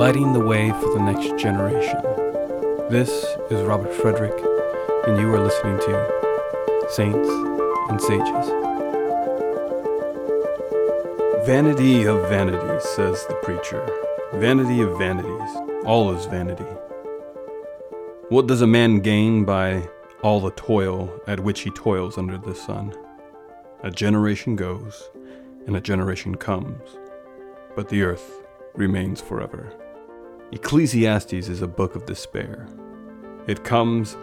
lighting the way for the next generation. This is Robert Frederick, and you are listening to Saints and Sages. Vanity of vanities, says the preacher. Vanity of vanities. All is vanity. What does a man gain by all the toil at which he toils under the sun? A generation goes, and a generation comes, but the earth remains forever. Ecclesiastes is a book of despair. It comes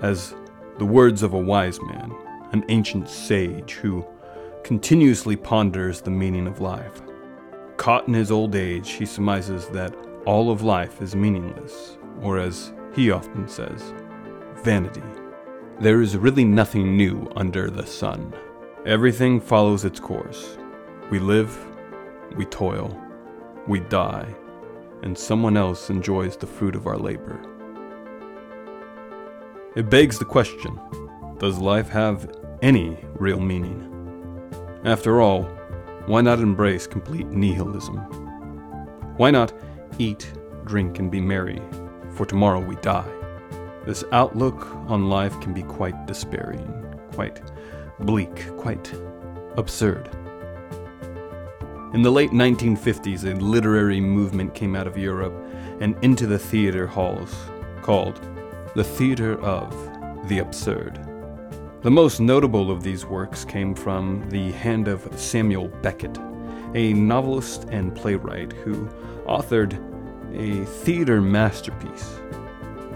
as the words of a wise man, an ancient sage who continuously ponders the meaning of life. Caught in his old age, he surmises that all of life is meaningless, or as he often says, vanity. There is really nothing new under the sun. Everything follows its course. We live, we toil, we die, and someone else enjoys the fruit of our labor. It begs the question Does life have any real meaning? After all, why not embrace complete nihilism? Why not eat, drink, and be merry, for tomorrow we die? This outlook on life can be quite despairing, quite bleak, quite absurd. In the late 1950s, a literary movement came out of Europe and into the theater halls called the Theater of the Absurd. The most notable of these works came from the hand of Samuel Beckett, a novelist and playwright who authored a theater masterpiece,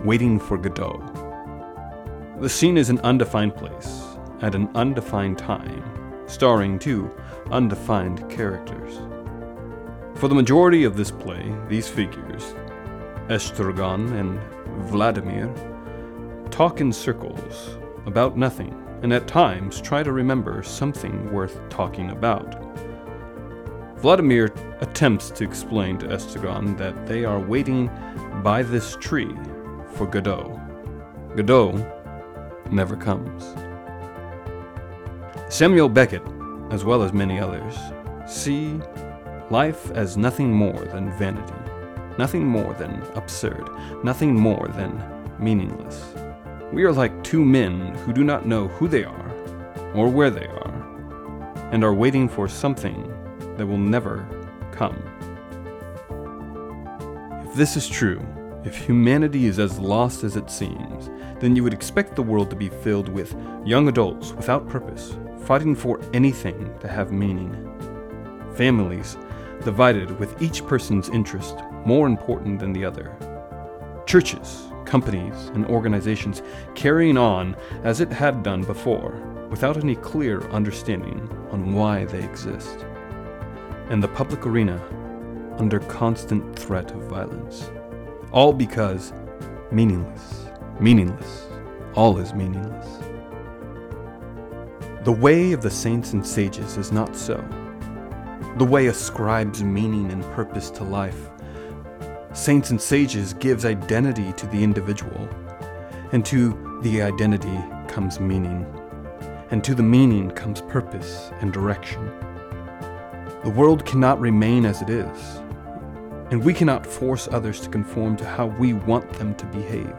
Waiting for Godot. The scene is an undefined place at an undefined time, starring two undefined characters. For the majority of this play, these figures, Estragon and Vladimir, talk in circles about nothing and at times try to remember something worth talking about. Vladimir attempts to explain to Estragon that they are waiting by this tree for Godot. Godot never comes. Samuel Beckett as well as many others, see life as nothing more than vanity, nothing more than absurd, nothing more than meaningless. We are like two men who do not know who they are or where they are, and are waiting for something that will never come. If this is true, if humanity is as lost as it seems, then you would expect the world to be filled with young adults without purpose, fighting for anything to have meaning. Families divided with each person's interest more important than the other. Churches, companies, and organizations carrying on as it had done before, without any clear understanding on why they exist. And the public arena under constant threat of violence. All because meaningless, meaningless, all is meaningless. The way of the saints and sages is not so. The way ascribes meaning and purpose to life. Saints and sages gives identity to the individual, and to the identity comes meaning, and to the meaning comes purpose and direction. The world cannot remain as it is, and we cannot force others to conform to how we want them to behave.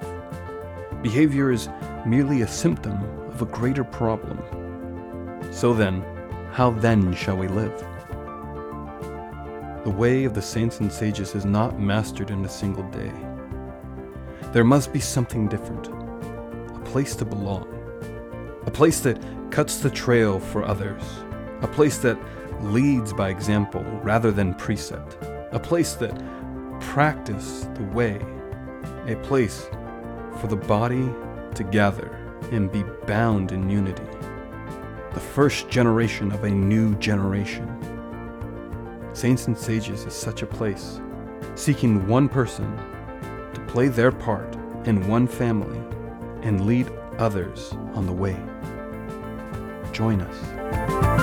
Behavior is merely a symptom of a greater problem. So then, how then shall we live? The way of the saints and sages is not mastered in a single day. There must be something different, a place to belong, a place that cuts the trail for others, a place that leads by example rather than precept, a place that practice the way, a place for the body to gather and be bound in unity the first generation of a new generation. Saints and Sages is such a place, seeking one person to play their part in one family and lead others on the way. Join us.